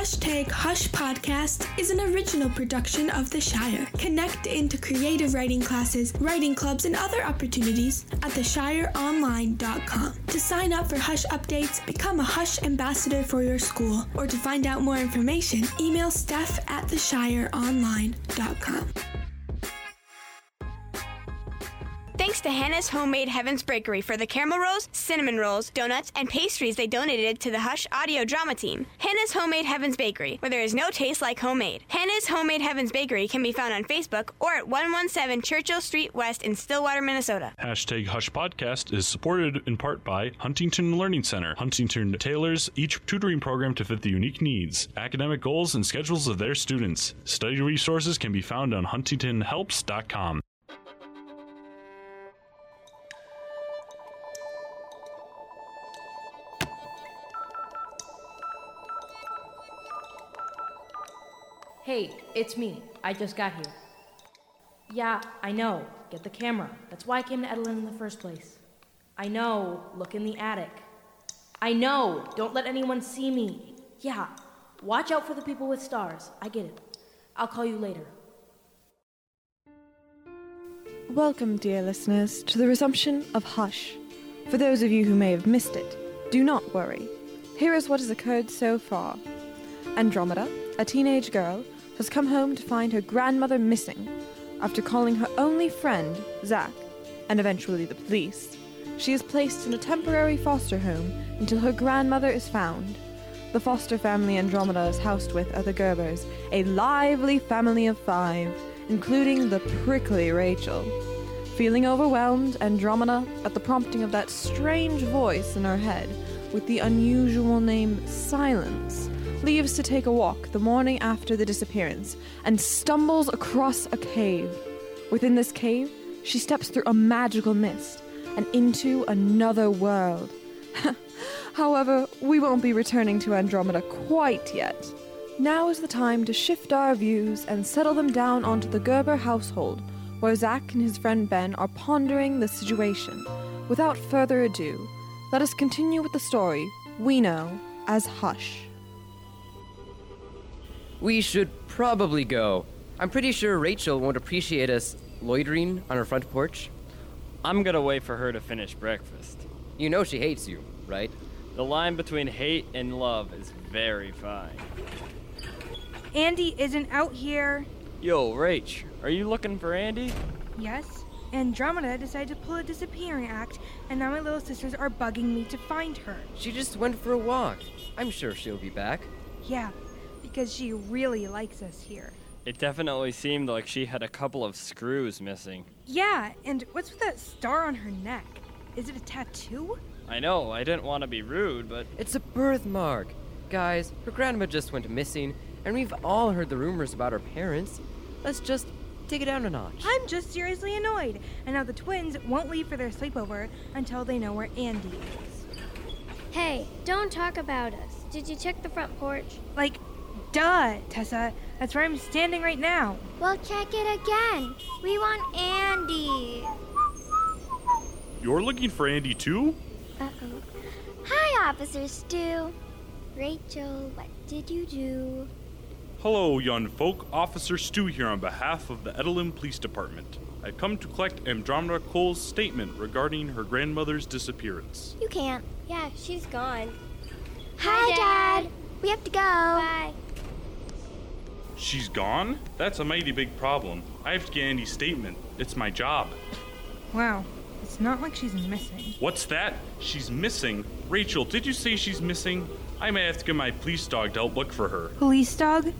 Hashtag Hush Podcast is an original production of The Shire. Connect into creative writing classes, writing clubs, and other opportunities at theshireonline.com. To sign up for Hush updates, become a Hush ambassador for your school, or to find out more information, email Steph at theshireonline.com. Thanks to Hannah's Homemade Heavens Bakery for the caramel rolls, cinnamon rolls, donuts, and pastries they donated to the Hush audio drama team. Hannah's Homemade Heavens Bakery, where there is no taste like homemade. Hannah's Homemade Heavens Bakery can be found on Facebook or at 117 Churchill Street West in Stillwater, Minnesota. Hashtag Hush Podcast is supported in part by Huntington Learning Center. Huntington tailors each tutoring program to fit the unique needs, academic goals, and schedules of their students. Study resources can be found on huntingtonhelps.com. Hey, it's me. I just got here. Yeah, I know. Get the camera. That's why I came to Edelin in the first place. I know. Look in the attic. I know. Don't let anyone see me. Yeah. Watch out for the people with stars. I get it. I'll call you later. Welcome, dear listeners, to the resumption of Hush. For those of you who may have missed it, do not worry. Here is what has occurred so far. Andromeda, a teenage girl, has come home to find her grandmother missing. After calling her only friend, Zach, and eventually the police, she is placed in a temporary foster home until her grandmother is found. The foster family Andromeda is housed with are the Gerbers, a lively family of five, including the prickly Rachel. Feeling overwhelmed, Andromeda, at the prompting of that strange voice in her head with the unusual name Silence, leaves to take a walk the morning after the disappearance and stumbles across a cave. Within this cave, she steps through a magical mist and into another world. However, we won't be returning to Andromeda quite yet. Now is the time to shift our views and settle them down onto the Gerber household, where Zack and his friend Ben are pondering the situation. Without further ado, let us continue with the story we know as Hush. We should probably go. I'm pretty sure Rachel won't appreciate us loitering on her front porch. I'm gonna wait for her to finish breakfast. You know she hates you, right? The line between hate and love is very fine. Andy isn't out here. Yo, Rach, are you looking for Andy? Yes. Andromeda decided to pull a disappearing act, and now my little sisters are bugging me to find her. She just went for a walk. I'm sure she'll be back. Yeah, because she really likes us here. It definitely seemed like she had a couple of screws missing. Yeah, and what's with that star on her neck? Is it a tattoo? I know, I didn't want to be rude, but It's a birthmark. Guys, her grandma just went missing, and we've all heard the rumors about her parents. Let's just take it down a notch. I'm just seriously annoyed, and now the twins won't leave for their sleepover until they know where Andy is. Hey, don't talk about us. Did you check the front porch? Like, duh, Tessa. That's where I'm standing right now. Well, check it again. We want Andy. You're looking for Andy too? Uh oh. Hi, Officer Stu. Rachel, what did you do? Hello, young folk. Officer Stu here on behalf of the Edelin Police Department. I've come to collect Andromeda Cole's statement regarding her grandmother's disappearance. You can't. Yeah, she's gone. Hi, Dad. We have to go. Bye. She's gone? That's a mighty big problem. I have to get Andy's statement. It's my job. Wow, it's not like she's missing. What's that? She's missing? Rachel, did you say she's missing? I may have to get my police dog to help look for her. Police dog?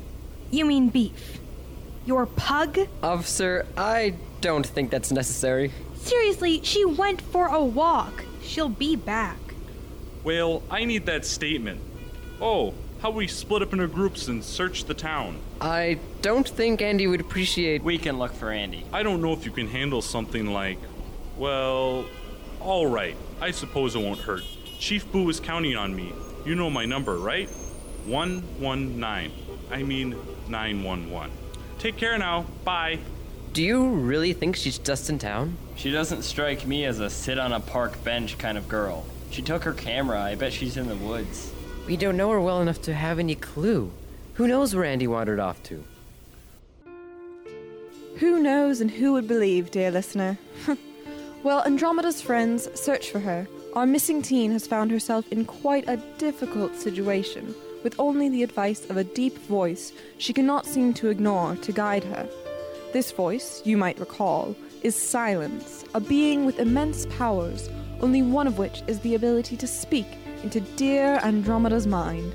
You mean beef? Your pug? Officer, I don't think that's necessary. Seriously, she went for a walk. She'll be back. Well, I need that statement. Oh, how we split up into groups and search the town. I don't think Andy would appreciate. we can look for Andy. I don't know if you can handle something like, well, all right. I suppose it won't hurt. Chief Boo is counting on me. You know my number, right? 119. I mean 911. Take care now. Bye. Do you really think she's just in town? She doesn't strike me as a sit on a park bench kind of girl. She took her camera. I bet she's in the woods. We don't know her well enough to have any clue. Who knows where Andy wandered off to? Who knows and who would believe, dear listener? well, Andromeda's friends search for her, our missing teen has found herself in quite a difficult situation, with only the advice of a deep voice she cannot seem to ignore to guide her. This voice, you might recall, is Silence, a being with immense powers, only one of which is the ability to speak into dear Andromeda's mind.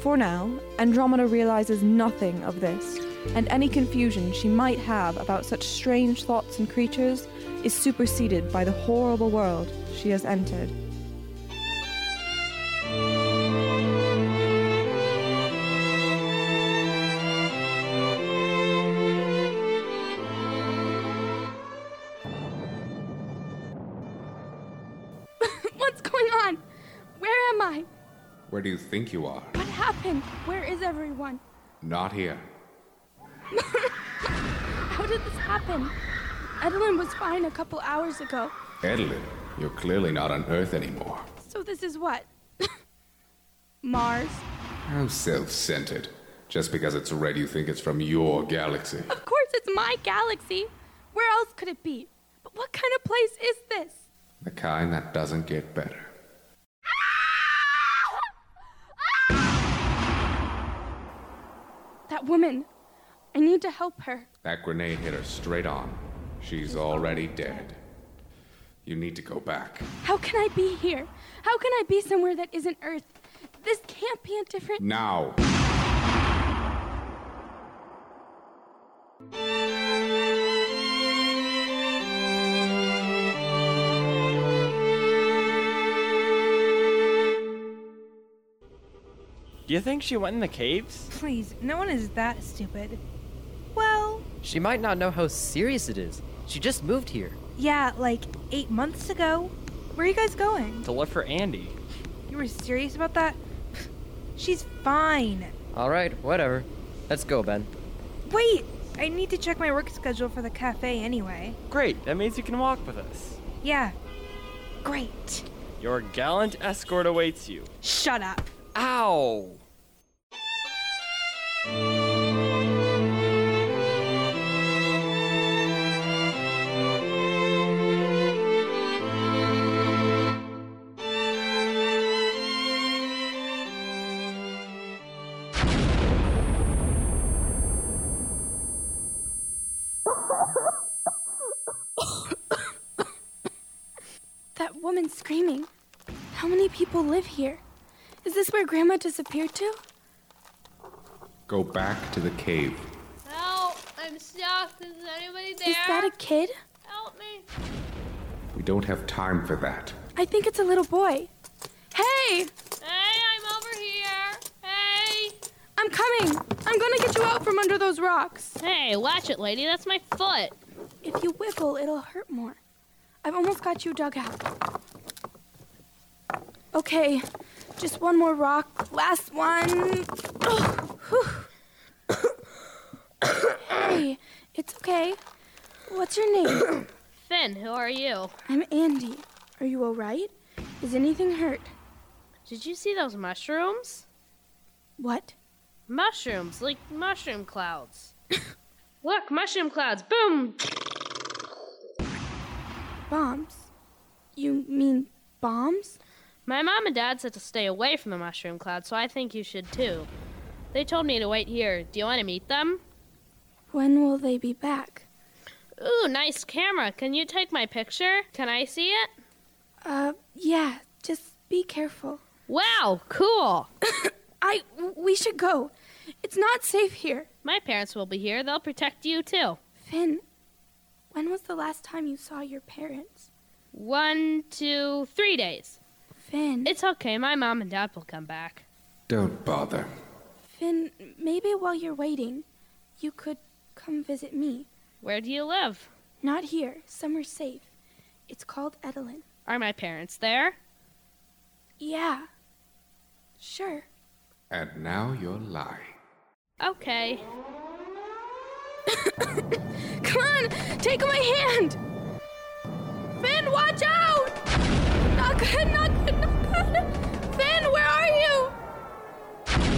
For now, Andromeda realizes nothing of this, and any confusion she might have about such strange thoughts and creatures is superseded by the horrible world she has entered. Think you are? What happened? Where is everyone? Not here. How did this happen? Edelyn was fine a couple hours ago. Edelyn, you're clearly not on Earth anymore. So this is what? Mars? How self centered. Just because it's red, you think it's from your galaxy. Of course it's my galaxy. Where else could it be? But what kind of place is this? The kind that doesn't get better. That woman. I need to help her. That grenade hit her straight on. She's already dead. You need to go back. How can I be here? How can I be somewhere that isn't Earth? This can't be a different. Now! Do you think she went in the caves? Please, no one is that stupid. Well, She might not know how serious it is. She just moved here. yeah, like eight months ago. Where are you guys going? To look for Andy. You were serious about that? She's fine. Alright, whatever. Let's go, Ben. Wait, I need to check my work schedule for the cafe anyway. Great, that means you can walk with us. Yeah. Great. Your gallant escort awaits you. Shut up. Ow! Woman screaming. How many people live here? Is this where Grandma disappeared to? Go back to the cave. Help! I'm stuck. Is anybody there? Is that a kid? Help me! We don't have time for that. I think it's a little boy. Hey! Hey, I'm over here. Hey! I'm coming! I'm gonna get you out from under those rocks. Hey, watch it, lady. That's my foot. If you wiggle, it'll hurt more. I've almost got you dug out. Okay, just one more rock. Last one. Oh, hey, it's okay. What's your name? Finn, who are you? I'm Andy. Are you alright? Is anything hurt? Did you see those mushrooms? What? Mushrooms, like mushroom clouds. Look, mushroom clouds. Boom! Bombs? You mean bombs? My mom and dad said to stay away from the mushroom cloud, so I think you should too. They told me to wait here. Do you want to meet them? When will they be back? Ooh, nice camera. Can you take my picture? Can I see it? Uh, yeah, just be careful. Wow, cool. I. We should go. It's not safe here. My parents will be here. They'll protect you too. Finn, when was the last time you saw your parents? One, two, three days. Finn. It's okay. My mom and dad will come back. Don't bother. Finn, maybe while you're waiting, you could come visit me. Where do you live? Not here, somewhere safe. It's called Edelyn. Are my parents there? Yeah. Sure. And now you're lying. Okay. Come on, take my hand. Finn, watch out! Not good, not good, not good. Finn, where are you?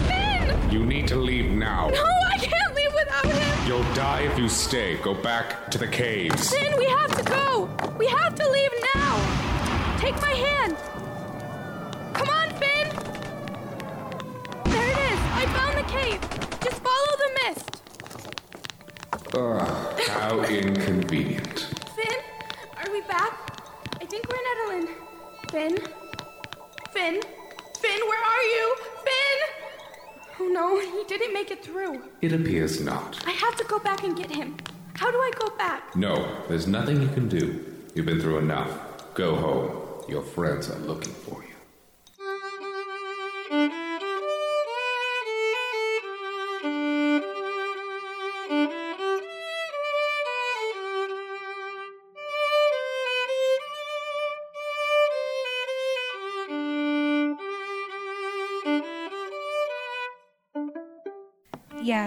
Finn! You need to leave now. No, I can't leave without him. You'll die if you stay. Go back to the caves. Finn, we have to go. We have to leave now. Take my hand. Come on, Finn. There it is. I found the cave. Just follow the mist. Ugh, how inconvenient. Finn, are we back? I think we're in Edelin. Finn? Finn? Finn, where are you? Finn! Oh no, he didn't make it through. It appears not. I have to go back and get him. How do I go back? No, there's nothing you can do. You've been through enough. Go home. Your friends are looking for you.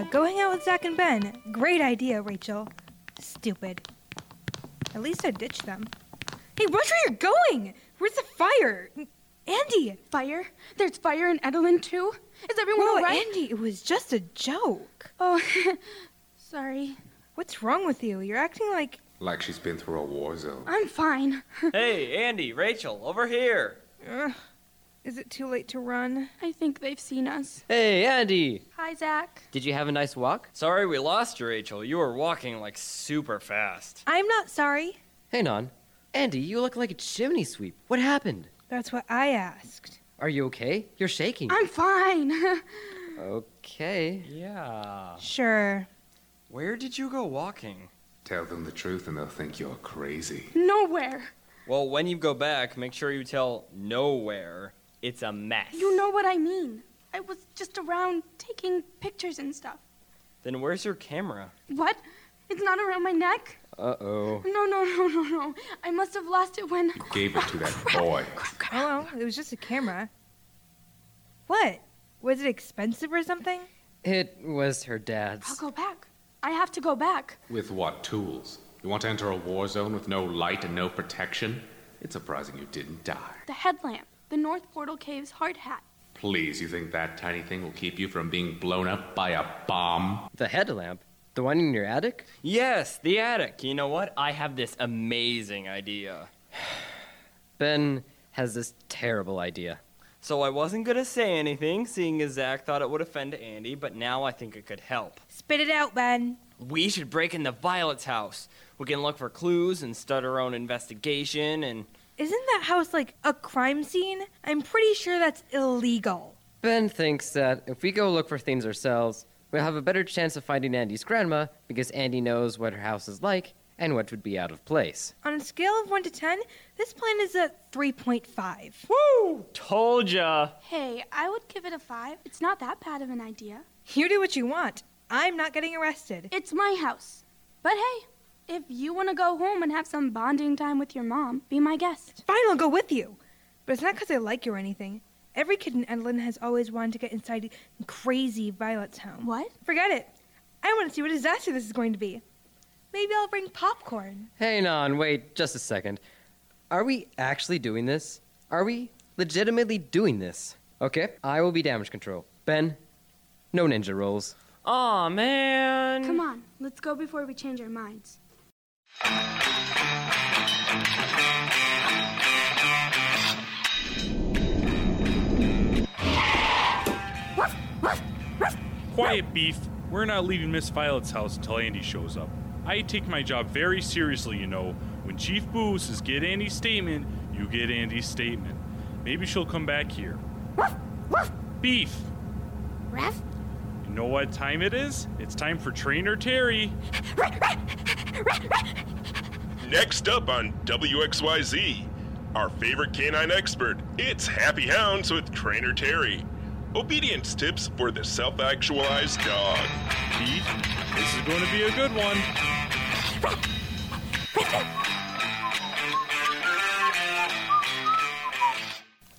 Yeah, go hang out with Zach and Ben. Great idea, Rachel. Stupid. At least I ditched them. Hey, watch where you're going! Where's the fire? Andy! Fire? There's fire in Edelin too? Is everyone Whoa, alright? Andy, it was just a joke. Oh, sorry. What's wrong with you? You're acting like. Like she's been through a war zone. I'm fine. hey, Andy, Rachel, over here. Ugh. Is it too late to run? I think they've seen us. Hey, Andy! Hi, Zach. Did you have a nice walk? Sorry we lost you, Rachel. You were walking like super fast. I'm not sorry. Hang on. Andy, you look like a chimney sweep. What happened? That's what I asked. Are you okay? You're shaking. I'm fine. Okay. Yeah. Sure. Where did you go walking? Tell them the truth and they'll think you're crazy. Nowhere. Well, when you go back, make sure you tell nowhere. It's a mess. You know what I mean. I was just around taking pictures and stuff. Then where's your camera? What? It's not around my neck? Uh oh. No, no, no, no, no. I must have lost it when. You gave it to that boy. Oh, well, it was just a camera. What? Was it expensive or something? It was her dad's. I'll go back. I have to go back. With what tools? You want to enter a war zone with no light and no protection? It's surprising you didn't die. The headlamp. The North Portal Cave's hard hat. Please, you think that tiny thing will keep you from being blown up by a bomb? The headlamp? The one in your attic? Yes, the attic. You know what? I have this amazing idea. Ben has this terrible idea. So I wasn't gonna say anything, seeing as Zach thought it would offend Andy, but now I think it could help. Spit it out, Ben. We should break into Violet's house. We can look for clues and start our own investigation and. Isn't that house like a crime scene? I'm pretty sure that's illegal. Ben thinks that if we go look for things ourselves, we'll have a better chance of finding Andy's grandma because Andy knows what her house is like and what would be out of place. On a scale of 1 to 10, this plan is a 3.5. Woo! Told ya! Hey, I would give it a five. It's not that bad of an idea. You do what you want. I'm not getting arrested. It's my house. But hey, if you want to go home and have some bonding time with your mom, be my guest. Fine, I'll go with you. But it's not because I like you or anything. Every kid in Edelin has always wanted to get inside crazy Violet's home. What? Forget it. I want to see what disaster this is going to be. Maybe I'll bring popcorn. Hang on, wait just a second. Are we actually doing this? Are we legitimately doing this? Okay, I will be damage control. Ben, no ninja rolls. Aw, man. Come on, let's go before we change our minds. Quiet, Beef. We're not leaving Miss Violet's house until Andy shows up. I take my job very seriously, you know. When Chief Boo says get Andy's statement, you get Andy's statement. Maybe she'll come back here. Beef! Ref? You know what time it is? It's time for Trainer Terry. Next up on WXYZ, our favorite canine expert, it's Happy Hounds with Trainer Terry. Obedience tips for the self actualized dog. Beef, this is going to be a good one.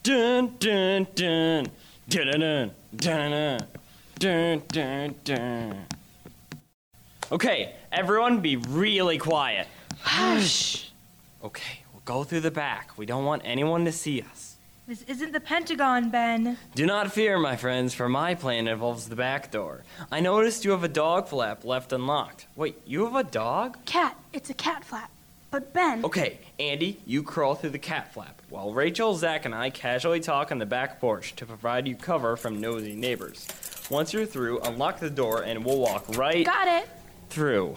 Dun dun dun dun dun dun dun dun dun. Okay, everyone, be really quiet. Hush. Okay, we'll go through the back. We don't want anyone to see us. This isn't the Pentagon, Ben. Do not fear, my friends, for my plan involves the back door. I noticed you have a dog flap left unlocked. Wait, you have a dog? Cat. It's a cat flap. But Ben. Okay, Andy, you crawl through the cat flap, while Rachel, Zach, and I casually talk on the back porch to provide you cover from nosy neighbors. Once you're through, unlock the door and we'll walk right Got it. through.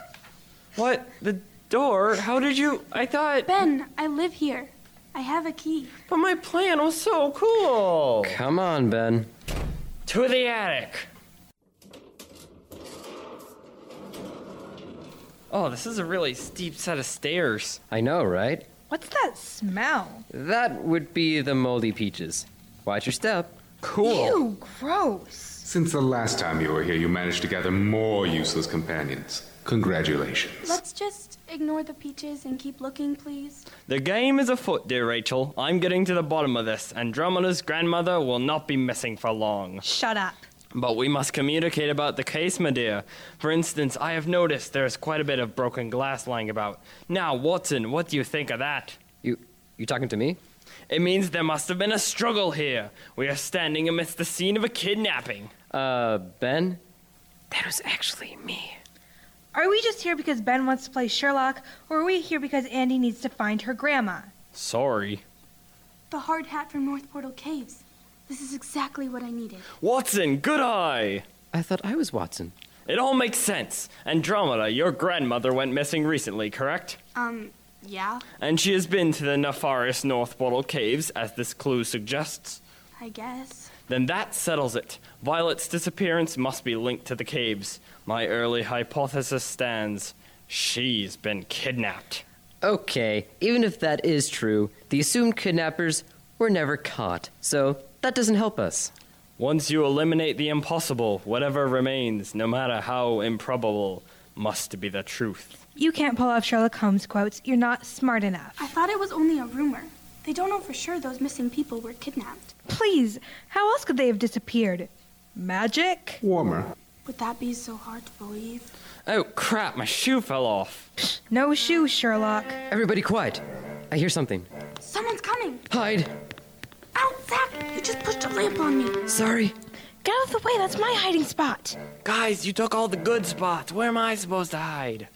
what? The door? How did you? I thought. Ben, I live here. I have a key. But my plan was so cool. Come on, Ben. To the attic. Oh, this is a really steep set of stairs. I know, right? What's that smell? That would be the moldy peaches. Watch your step. Ew, gross. Since the last time you were here, you managed to gather more useless companions. Congratulations. Let's just ignore the peaches and keep looking, please. The game is afoot, dear Rachel. I'm getting to the bottom of this, and Andromeda's grandmother will not be missing for long. Shut up. But we must communicate about the case, my dear. For instance, I have noticed there's quite a bit of broken glass lying about. Now, Watson, what do you think of that? You you talking to me? It means there must have been a struggle here. We are standing amidst the scene of a kidnapping. Uh, Ben? That was actually me. Are we just here because Ben wants to play Sherlock, or are we here because Andy needs to find her grandma? Sorry. The hard hat from North Portal Caves. This is exactly what I needed. Watson, good eye! I thought I was Watson. It all makes sense. Andromeda, your grandmother went missing recently, correct? Um, yeah, And she has been to the nefarious North Portal Caves, as this clue suggests. I guess. Then that settles it. Violet's disappearance must be linked to the caves. My early hypothesis stands. She's been kidnapped. Okay, even if that is true, the assumed kidnappers were never caught, so that doesn't help us. Once you eliminate the impossible, whatever remains, no matter how improbable, must be the truth. You can't pull off Sherlock Holmes quotes. You're not smart enough. I thought it was only a rumor. They don't know for sure those missing people were kidnapped. Please, how else could they have disappeared? Magic? Warmer. Would that be so hard to believe? Oh crap, my shoe fell off. No shoe, Sherlock. Everybody quiet. I hear something. Someone's coming! Hide. Ow, Zach! You just pushed a lamp on me! Sorry. Get out of the way, that's my hiding spot. Guys, you took all the good spots. Where am I supposed to hide?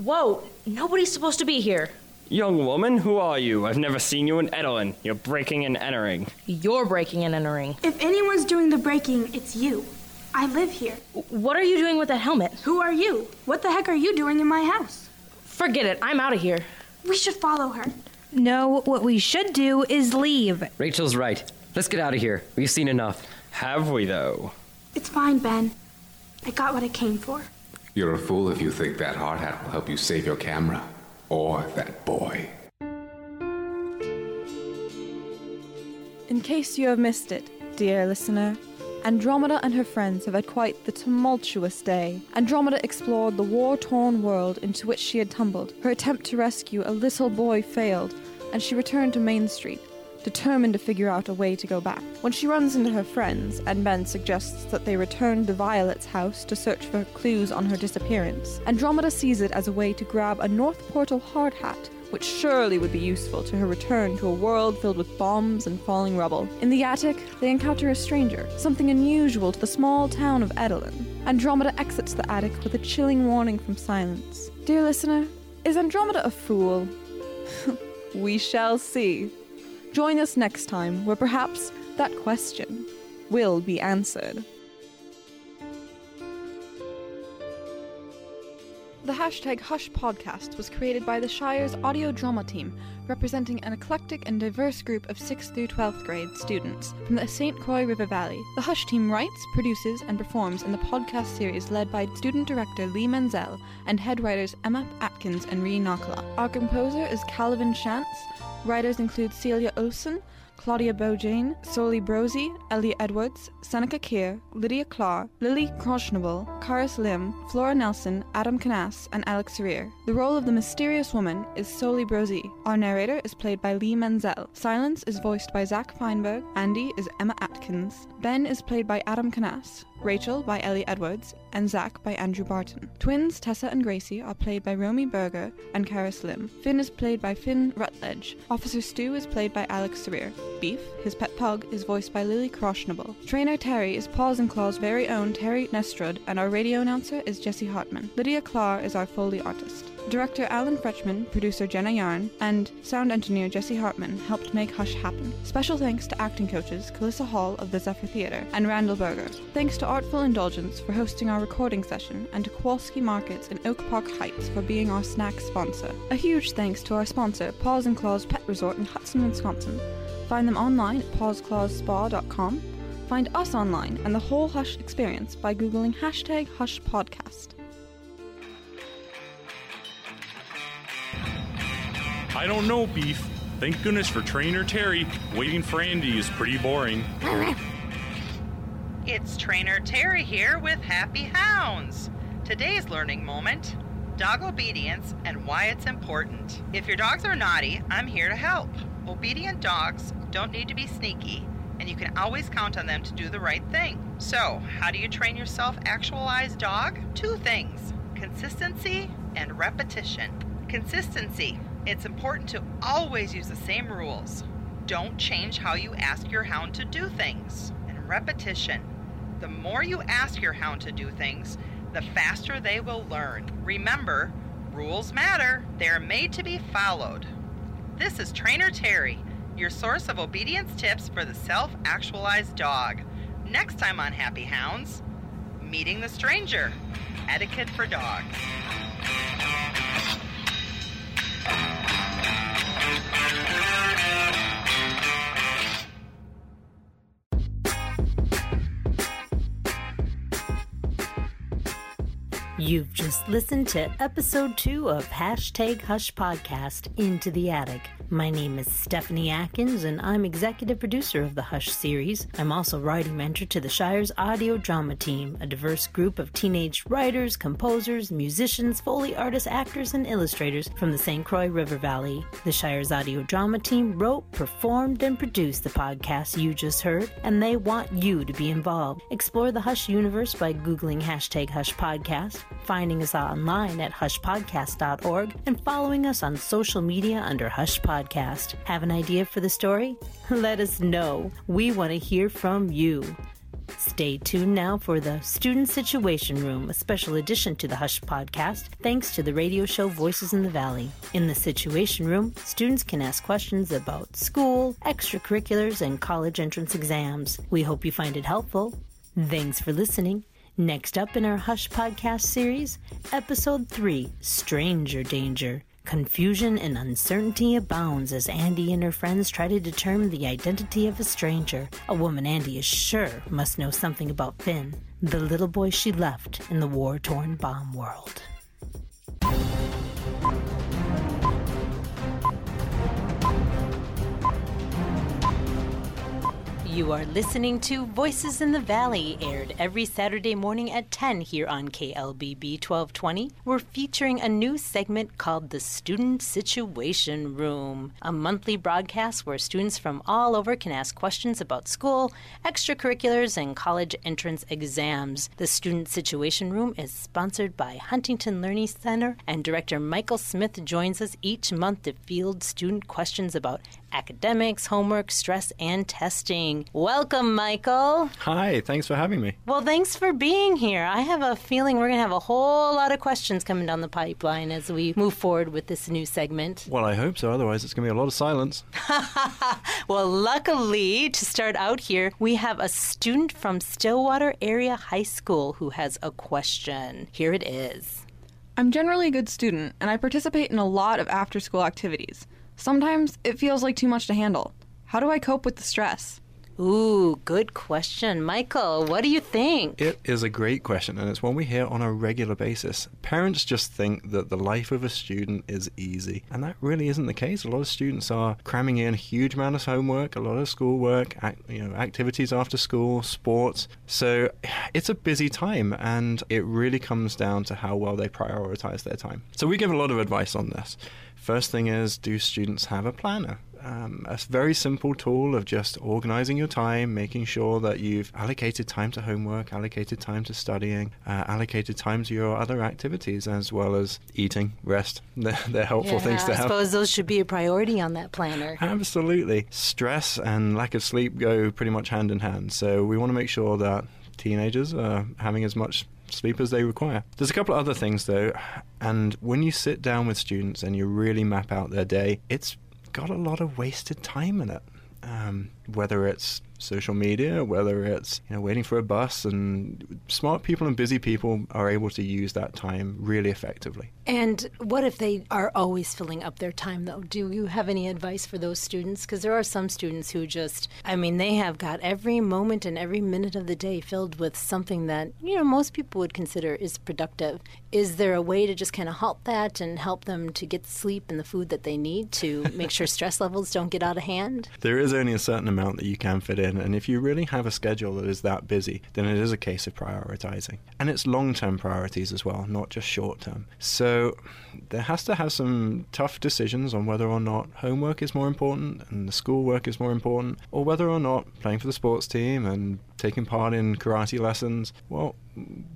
Whoa, nobody's supposed to be here. Young woman, who are you? I've never seen you in Edelin. You're breaking and entering. You're breaking and entering. If anyone's doing the breaking, it's you. I live here. What are you doing with that helmet? Who are you? What the heck are you doing in my house? Forget it, I'm out of here. We should follow her. No, what we should do is leave. Rachel's right. Let's get out of here. We've seen enough. Have we, though? It's fine, Ben. I got what I came for. You're a fool if you think that hard hat will help you save your camera. Or that boy. In case you have missed it, dear listener, Andromeda and her friends have had quite the tumultuous day. Andromeda explored the war torn world into which she had tumbled. Her attempt to rescue a little boy failed, and she returned to Main Street, determined to figure out a way to go back. When she runs into her friends, and Ben suggests that they return to Violet's house to search for clues on her disappearance, Andromeda sees it as a way to grab a North Portal hard hat which surely would be useful to her return to a world filled with bombs and falling rubble. In the attic, they encounter a stranger, something unusual to the small town of Edelin. Andromeda exits the attic with a chilling warning from silence. Dear listener, is Andromeda a fool? we shall see. Join us next time, where perhaps that question will be answered. The hashtag Hush podcast was created by the Shire's audio drama team, representing an eclectic and diverse group of 6th through 12th grade students from the St. Croix River Valley. The Hush team writes, produces, and performs in the podcast series led by student director Lee Menzel and head writers Emma Atkins and Ree Nakala. Our composer is Calvin Shantz. Writers include Celia Olson, Claudia Bojane, Soli Brosi, Ellie Edwards, Seneca Keir, Lydia Clark, Lily Croshnable, Karis Lim, Flora Nelson, Adam Canas, and Alex Rear. The role of the mysterious woman is Soli Brosi. Our narrator is played by Lee Menzel. Silence is voiced by Zach Feinberg. Andy is Emma Atkins. Ben is played by Adam Canas. Rachel by Ellie Edwards, and Zach by Andrew Barton. Twins Tessa and Gracie are played by Romy Berger and Karis Lim. Finn is played by Finn Rutledge. Officer Stu is played by Alex Serir. Beef, his pet pug, is voiced by Lily Croshnable. Trainer Terry is Paws and Claw's very own Terry Nestrud, and our radio announcer is Jesse Hartman. Lydia Clark is our Foley artist. Director Alan Fretchman, producer Jenna Yarn, and sound engineer Jesse Hartman helped make Hush happen. Special thanks to acting coaches Calissa Hall of the Zephyr Theatre and Randall Berger. Thanks to Artful Indulgence for hosting our recording session, and to Kowalski Markets in Oak Park Heights for being our snack sponsor. A huge thanks to our sponsor, Paws and Claws Pet Resort in Hudson, Wisconsin. Find them online at pawsclawsspa.com. Find us online and the whole Hush experience by Googling hashtag Hush Podcast. I don't know, Beef. Thank goodness for Trainer Terry. Waiting for Andy is pretty boring. It's Trainer Terry here with Happy Hounds. Today's learning moment dog obedience and why it's important. If your dogs are naughty, I'm here to help. Obedient dogs don't need to be sneaky, and you can always count on them to do the right thing. So, how do you train your self actualized dog? Two things consistency and repetition. Consistency. It's important to always use the same rules. Don't change how you ask your hound to do things. And repetition. The more you ask your hound to do things, the faster they will learn. Remember, rules matter. They're made to be followed. This is Trainer Terry, your source of obedience tips for the self actualized dog. Next time on Happy Hounds, meeting the stranger, etiquette for dogs. You've just listened to episode two of Hashtag Hush Podcast Into the Attic. My name is Stephanie Atkins, and I'm executive producer of the Hush series. I'm also writing mentor to the Shire's audio drama team, a diverse group of teenage writers, composers, musicians, Foley artists, actors, and illustrators from the St. Croix River Valley. The Shire's audio drama team wrote, performed, and produced the podcast you just heard, and they want you to be involved. Explore the Hush universe by Googling hashtag Hush Podcast, finding us online at hushpodcast.org, and following us on social media under Hush Podcast. Have an idea for the story? Let us know. We want to hear from you. Stay tuned now for the Student Situation Room, a special addition to the Hush podcast, thanks to the radio show Voices in the Valley. In the Situation Room, students can ask questions about school, extracurriculars, and college entrance exams. We hope you find it helpful. Thanks for listening. Next up in our Hush podcast series, Episode 3 Stranger Danger. Confusion and uncertainty abounds as Andy and her friends try to determine the identity of a stranger. A woman Andy is sure must know something about Finn, the little boy she left in the war torn bomb world. You are listening to Voices in the Valley, aired every Saturday morning at 10 here on KLBB 1220. We're featuring a new segment called the Student Situation Room, a monthly broadcast where students from all over can ask questions about school, extracurriculars, and college entrance exams. The Student Situation Room is sponsored by Huntington Learning Center, and Director Michael Smith joins us each month to field student questions about academics, homework, stress, and testing. Welcome, Michael. Hi, thanks for having me. Well, thanks for being here. I have a feeling we're going to have a whole lot of questions coming down the pipeline as we move forward with this new segment. Well, I hope so. Otherwise, it's going to be a lot of silence. well, luckily, to start out here, we have a student from Stillwater Area High School who has a question. Here it is. I'm generally a good student, and I participate in a lot of after school activities. Sometimes it feels like too much to handle. How do I cope with the stress? Ooh, good question. Michael, what do you think? It is a great question, and it's one we hear on a regular basis. Parents just think that the life of a student is easy, and that really isn't the case. A lot of students are cramming in a huge amount of homework, a lot of schoolwork, you know, activities after school, sports. So it's a busy time, and it really comes down to how well they prioritize their time. So we give a lot of advice on this. First thing is, do students have a planner? Um, a very simple tool of just organizing your time, making sure that you've allocated time to homework, allocated time to studying, uh, allocated time to your other activities, as well as eating, rest. They're, they're helpful yeah, things to I have. I suppose those should be a priority on that planner. Absolutely. Stress and lack of sleep go pretty much hand in hand. So we want to make sure that teenagers are having as much sleep as they require. There's a couple of other things though, and when you sit down with students and you really map out their day, it's got a lot of wasted time in it. Um, whether it's social media, whether it's you know waiting for a bus, and smart people and busy people are able to use that time really effectively. And what if they are always filling up their time, though? Do you have any advice for those students? Because there are some students who just, I mean, they have got every moment and every minute of the day filled with something that, you know, most people would consider is productive. Is there a way to just kind of halt that and help them to get the sleep and the food that they need to make sure stress levels don't get out of hand? There is only a certain amount that you can fit in, and if you really have a schedule that is that busy, then it is a case of prioritizing. And it's long term priorities as well, not just short term. So there has to have some tough decisions on whether or not homework is more important and the schoolwork is more important, or whether or not playing for the sports team and taking part in karate lessons, well,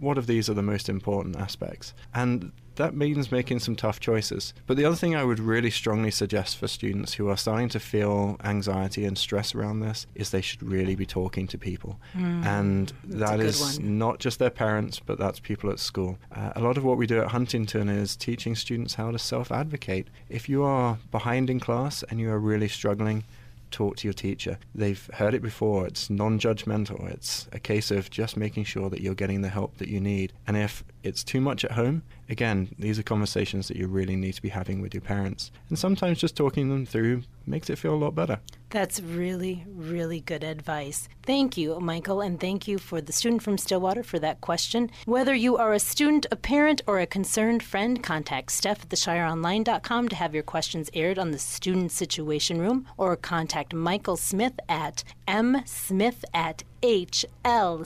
what of these are the most important aspects? And that means making some tough choices. But the other thing I would really strongly suggest for students who are starting to feel anxiety and stress around this is they should really be talking to people. Mm, and that is one. not just their parents, but that's people at school. Uh, a lot of what we do at Huntington is teaching students how to self advocate. If you are behind in class and you are really struggling, talk to your teacher. They've heard it before. It's non judgmental. It's a case of just making sure that you're getting the help that you need. And if it's too much at home, again, these are conversations that you really need to be having with your parents. And sometimes just talking them through makes it feel a lot better. That's really, really good advice. Thank you, Michael, and thank you for the student from Stillwater for that question. Whether you are a student, a parent, or a concerned friend, contact Steph at theshireonline.com to have your questions aired on the Student Situation Room, or contact Michael Smith at msmith at hlcmn.com.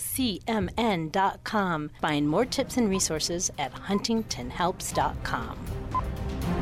Find more tips and resources at huntingtonhelps.com.